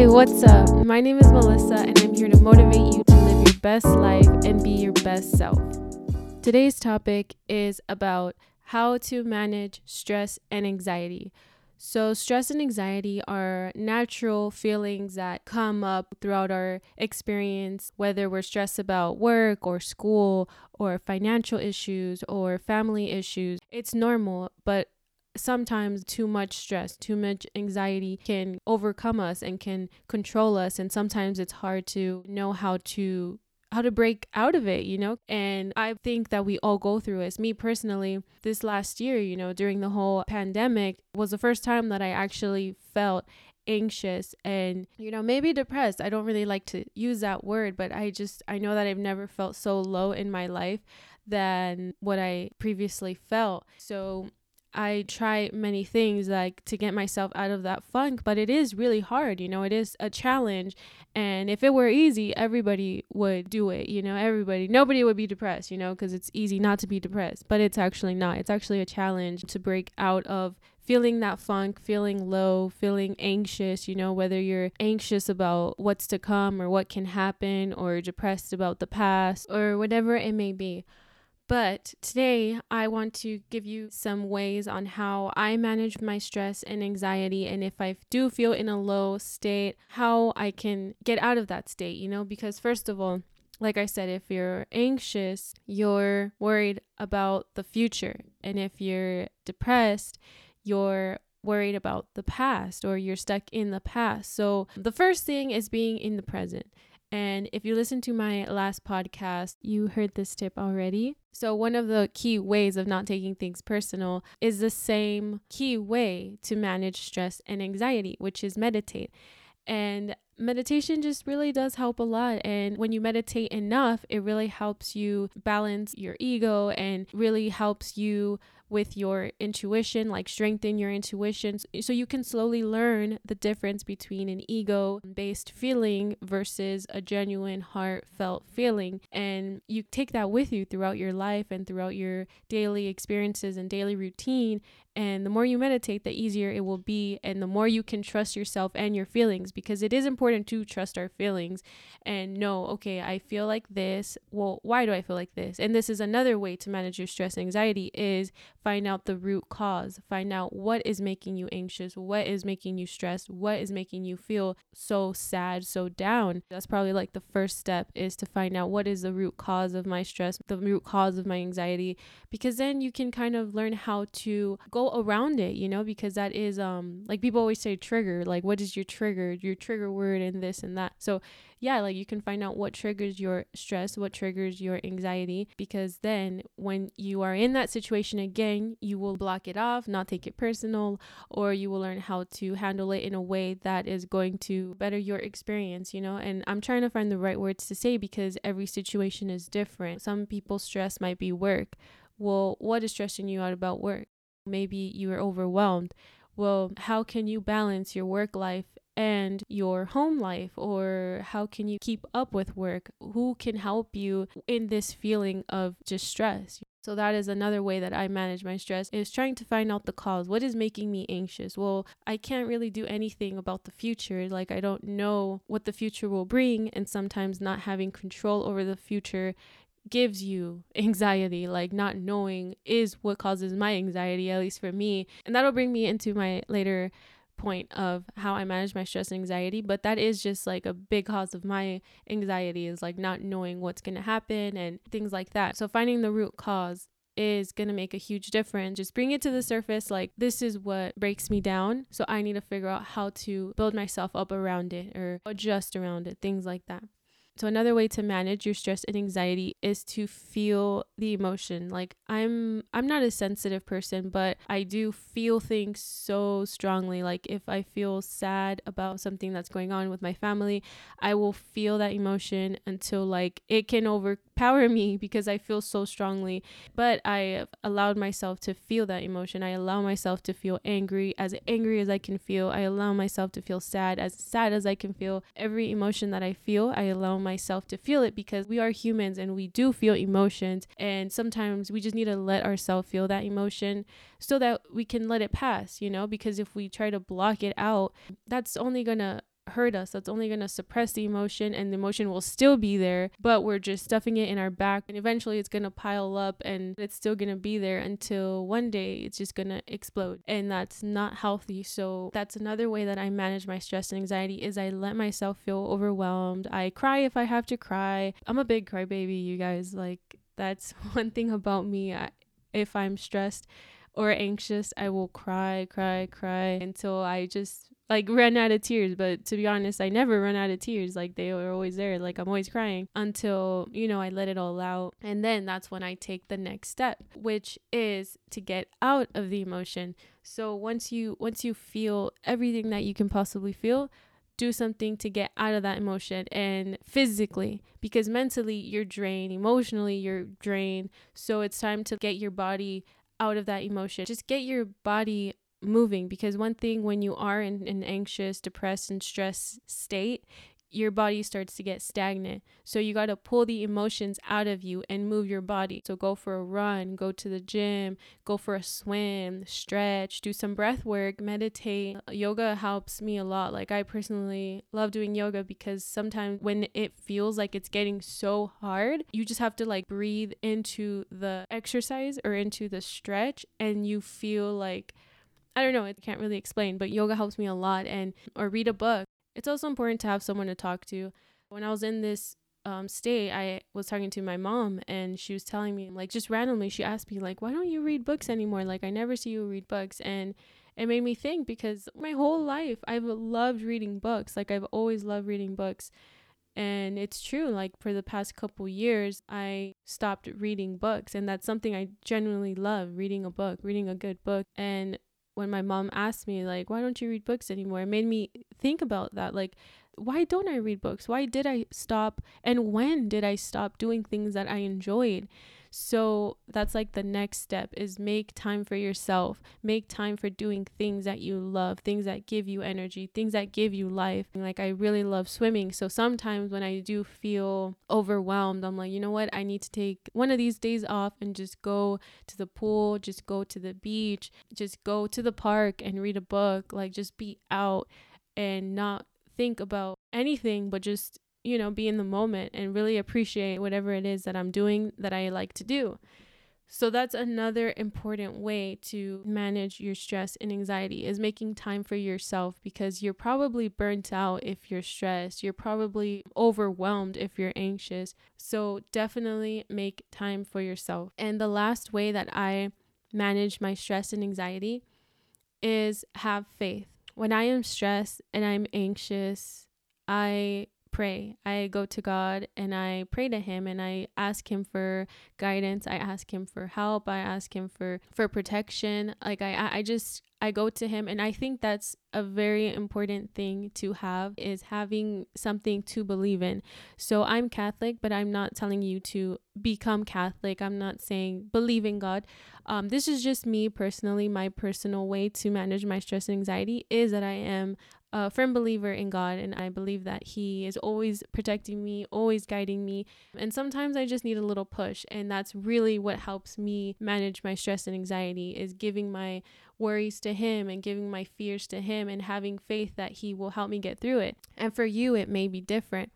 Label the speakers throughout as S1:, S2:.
S1: Hey, what's up? My name is Helissa, and I'm here to motivate you to live your best life and be your best self. Today's topic is about how to manage stress and anxiety. So, stress and anxiety are natural feelings that come up throughout our experience, whether we're stressed about work or school or financial issues or family issues. It's normal, but sometimes too much stress, too much anxiety can overcome us and can control us. And sometimes it's hard to know how to how to break out of it, you know? And I think that we all go through it. Me personally, this last year, you know, during the whole pandemic was the first time that I actually felt anxious and you know maybe depressed i don't really like to use that word but i just i know that i've never felt so low in my life than what i previously felt so I try many things like to get myself out of that funk, but it is really hard, you know, it is a challenge. And if it were easy, everybody would do it, you know, everybody, nobody would be depressed, you know, because it's easy not to be depressed, but it's actually not. It's actually a challenge to break out of feeling that funk, feeling low, feeling anxious, you know, whether you're anxious about what's to come or what can happen or depressed about the past or whatever it may be. But today, I want to give you some ways on how I manage my stress and anxiety. And if I do feel in a low state, how I can get out of that state, you know? Because, first of all, like I said, if you're anxious, you're worried about the future. And if you're depressed, you're worried about the past or you're stuck in the past. So, the first thing is being in the present. And if you listen to my last podcast, you heard this tip already. So, one of the key ways of not taking things personal is the same key way to manage stress and anxiety, which is meditate. And meditation just really does help a lot. And when you meditate enough, it really helps you balance your ego and really helps you with your intuition, like strengthen your intuition. So you can slowly learn the difference between an ego based feeling versus a genuine heartfelt feeling. And you take that with you throughout your life and throughout your daily experiences and daily routine. And the more you meditate, the easier it will be. And the more you can trust yourself and your feelings, because it is important to trust our feelings and know, okay, I feel like this. Well, why do I feel like this? And this is another way to manage your stress and anxiety is find out the root cause. Find out what is making you anxious, what is making you stressed, what is making you feel so sad, so down. That's probably like the first step is to find out what is the root cause of my stress, the root cause of my anxiety, because then you can kind of learn how to go around it, you know, because that is um like people always say trigger, like what is your trigger, your trigger word and this and that. So yeah, like you can find out what triggers your stress, what triggers your anxiety, because then when you are in that situation again, you will block it off, not take it personal, or you will learn how to handle it in a way that is going to better your experience, you know? And I'm trying to find the right words to say because every situation is different. Some people's stress might be work. Well, what is stressing you out about work? Maybe you are overwhelmed. Well, how can you balance your work life and your home life or how can you keep up with work who can help you in this feeling of just stress so that is another way that I manage my stress is trying to find out the cause. What is making me anxious? Well, I can't really do anything about the future. Like I don't know what the future will bring and sometimes not having control over the future gives you anxiety like not knowing is what causes my anxiety at least for me and that'll bring me into my later point of how I manage my stress and anxiety, but that is just like a big cause of my anxiety is like not knowing what's going to happen and things like that. So finding the root cause is going to make a huge difference. Just bring it to the surface like this is what breaks me down. So I need to figure out how to build myself up around it or adjust around it, things like that. So another way to manage your stress and anxiety is to feel the emotion. Like I'm I'm not a sensitive person, but I do feel things so strongly. Like if I feel sad about something that's going on with my family, I will feel that emotion until like it can overpower me because I feel so strongly. But I allowed myself to feel that emotion. I allow myself to feel angry as angry as I can feel. I allow myself to feel sad as sad as I can feel. Every emotion that I feel, I allow myself myself to feel it because we are humans and we do feel emotions. And sometimes we just need to let ourselves feel that emotion so that we can let it pass, you know? Because if we try to block it out, that's only going to hurt us. That's only going to suppress the emotion and the emotion will still be there, but we're just stuffing it in our back and eventually it's going to pile up and it's still going to be there until one day it's just going to explode. And that's not healthy. So that's another way that I manage my stress and anxiety is I let myself feel overwhelmed. I cry if I have to cry. I'm a big crybaby, you guys. Like that's one thing about me. I, if I'm stressed or anxious, I will cry, cry, cry until I just like run out of tears. But to be honest, I never run out of tears. Like they are always there. Like I'm always crying until, you know, I let it all out. And then that's when I take the next step, which is to get out of the emotion. So once you once you feel everything that you can possibly feel, do something to get out of that emotion and physically because mentally you're drained, emotionally you're drained. So it's time to get your body out of that emotion. Just get your body moving because one thing when you are in an anxious, depressed, and stressed state, your body starts to get stagnant. So you got to pull the emotions out of you and move your body. So go for a run, go to the gym, go for a swim, stretch, do some breath work, meditate. Yoga helps me a lot. Like I personally love doing yoga because sometimes when it feels like it's getting so hard, you just have to like breathe into the exercise or into the stretch and you feel like I don't know, I can't really explain, but yoga helps me a lot and or read a book it's also important to have someone to talk to. When I was in this um, state, I was talking to my mom and she was telling me, like, just randomly, she asked me, like, why don't you read books anymore? Like, I never see you read books. And it made me think because my whole life I've loved reading books. Like, I've always loved reading books. And it's true, like, for the past couple years, I stopped reading books. And that's something I genuinely love reading a book, reading a good book. And when my mom asked me like why don't you read books anymore? It made me think about that like why don't i read books? Why did i stop? And when did i stop doing things that i enjoyed so that's like the next step is make time for yourself. Make time for doing things that you love, things that give you energy, things that give you life. Like I really love swimming. So sometimes when I do feel overwhelmed, I'm like, you know what? I need to take one of these days off and just go to the pool, just go to the beach, just go to the park and read a book, like just be out and not think about anything but just you know, be in the moment and really appreciate whatever it is that I'm doing that I like to do. So that's another important way to manage your stress and anxiety is making time for yourself because you're probably burnt out if you're stressed. You're probably overwhelmed if you're anxious. So definitely make time for yourself. And the last way that I manage my stress and anxiety is have faith. When I am stressed and I'm anxious, I pray. I go to God and I pray to him and I ask him for guidance. I ask him for help. I ask him for for protection. Like I I just I go to him and I think that's a very important thing to have is having something to believe in. So I'm Catholic, but I'm not telling you to become Catholic. I'm not saying believe in God. Um, this is just me personally. My personal way to manage my stress and anxiety is that I am a firm believer in God and I believe that He is always protecting me, always guiding me. And sometimes I just need a little push. And that's really what helps me manage my stress and anxiety is giving my worries to Him and giving my fears to Him and having faith that He will help me get through it. And for you, it may be different.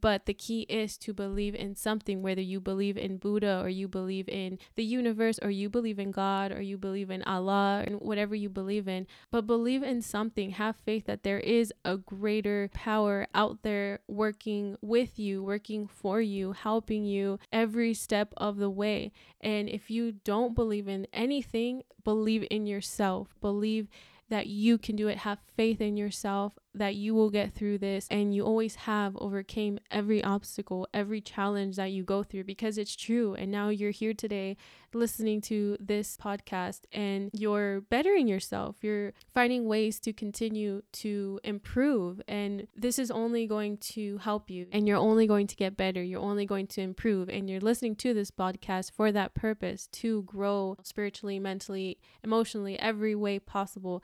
S1: But the key is to believe in something, whether you believe in Buddha or you believe in the universe or you believe in God or you believe in Allah and whatever you believe in. But believe in something. Have faith that there is a greater power out there working with you, working for you, helping you every step of the way. And if you don't believe in anything, believe in yourself. Believe that you can do it. Have faith in yourself that you will get through this and you always have overcame every obstacle, every challenge that you go through because it's true. And now you're here today listening to this podcast and you're bettering yourself. You're finding ways to continue to improve. And this is only going to help you and you're only going to get better. You're only going to improve. And you're listening to this podcast for that purpose to grow spiritually, mentally, emotionally, every way possible.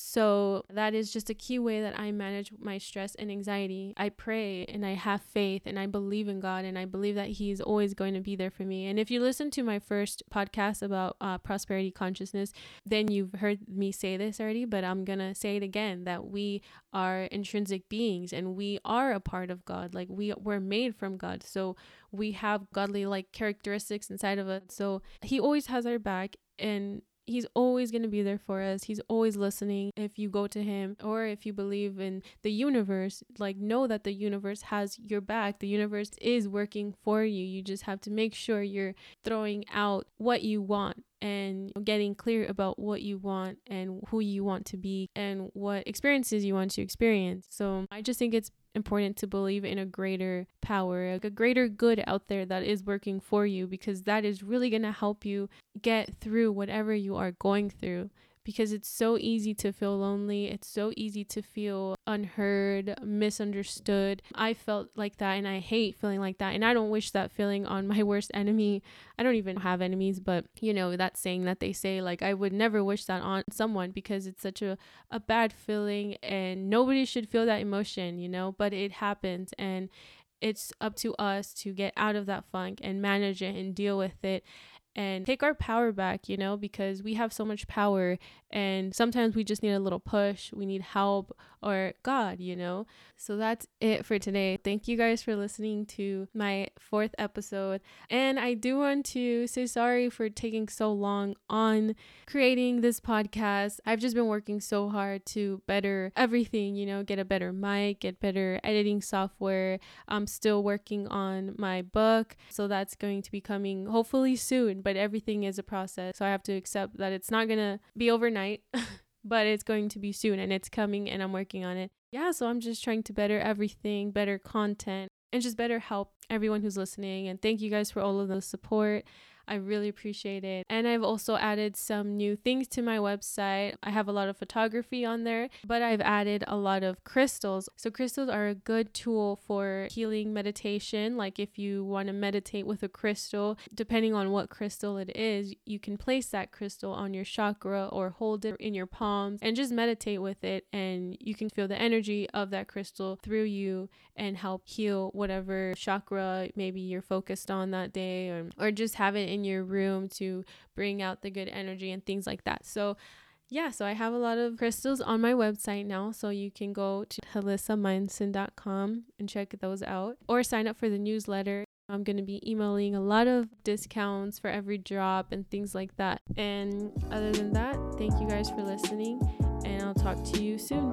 S1: So that is just a key way that I manage my stress and anxiety. I pray and I have faith and I believe in God and I believe that He's always going to be there for me. And if you listen to my first podcast about uh, prosperity consciousness, then you've heard me say this already, but I'm going to say it again that we are intrinsic beings and we are a part of God. Like we were made from God. So we have godly like characteristics inside of us. So He always has our back and he's always going to be there for us. He's always listening. If you go to him or if you believe in the universe, like know that the universe has your back. The universe is working for you. You just have to make sure you're throwing out what you want and getting clear about what you want and who you want to be and what experiences you want to experience. So I just think it's important to believe in a greater power, like a greater good out there that is working for you because that is really going to help you get through whatever you are going through because it's so easy to feel lonely. It's so easy to feel unheard, misunderstood. I felt like that and I hate feeling like that. And I don't wish that feeling on my worst enemy. I don't even have enemies, but you know, that saying that they say, like, I would never wish that on someone because it's such a, a bad feeling and nobody should feel that emotion, you know, but it happens. And it's up to us to get out of that funk and manage it and deal with it and take our power back, you know, because we have so much power and sometimes we just need a little push, we need help or God, you know. So that's it for today. Thank you guys for listening to my fourth episode. And I do want to say sorry for taking so long on creating this podcast. I've just been working so hard to better everything, you know, get a better mic, get better editing software. I'm still working on my book. So that's going to be coming hopefully soon, but everything is a process. So I have to accept that it's not going to be overnight. but it's going to be soon and it's coming and I'm working on it. Yeah, so I'm just trying to better everything, better content, and just better help everyone who's listening. And thank you guys for all of the support. I really appreciate it. And I've also added some new things to my website. I have a lot of photography on there, but I've added a lot of crystals. So, crystals are a good tool for healing meditation. Like, if you want to meditate with a crystal, depending on what crystal it is, you can place that crystal on your chakra or hold it in your palms and just meditate with it. And you can feel the energy of that crystal through you and help heal whatever chakra maybe you're focused on that day or, or just have it in in your room to bring out the good energy and things like that. So, yeah, so I have a lot of crystals on my website now. So you can go to helissamynson.com and check those out or sign up for the newsletter. I'm going to be emailing a lot of discounts for every drop and things like that. And other than that, thank you guys for listening, and I'll talk to you soon.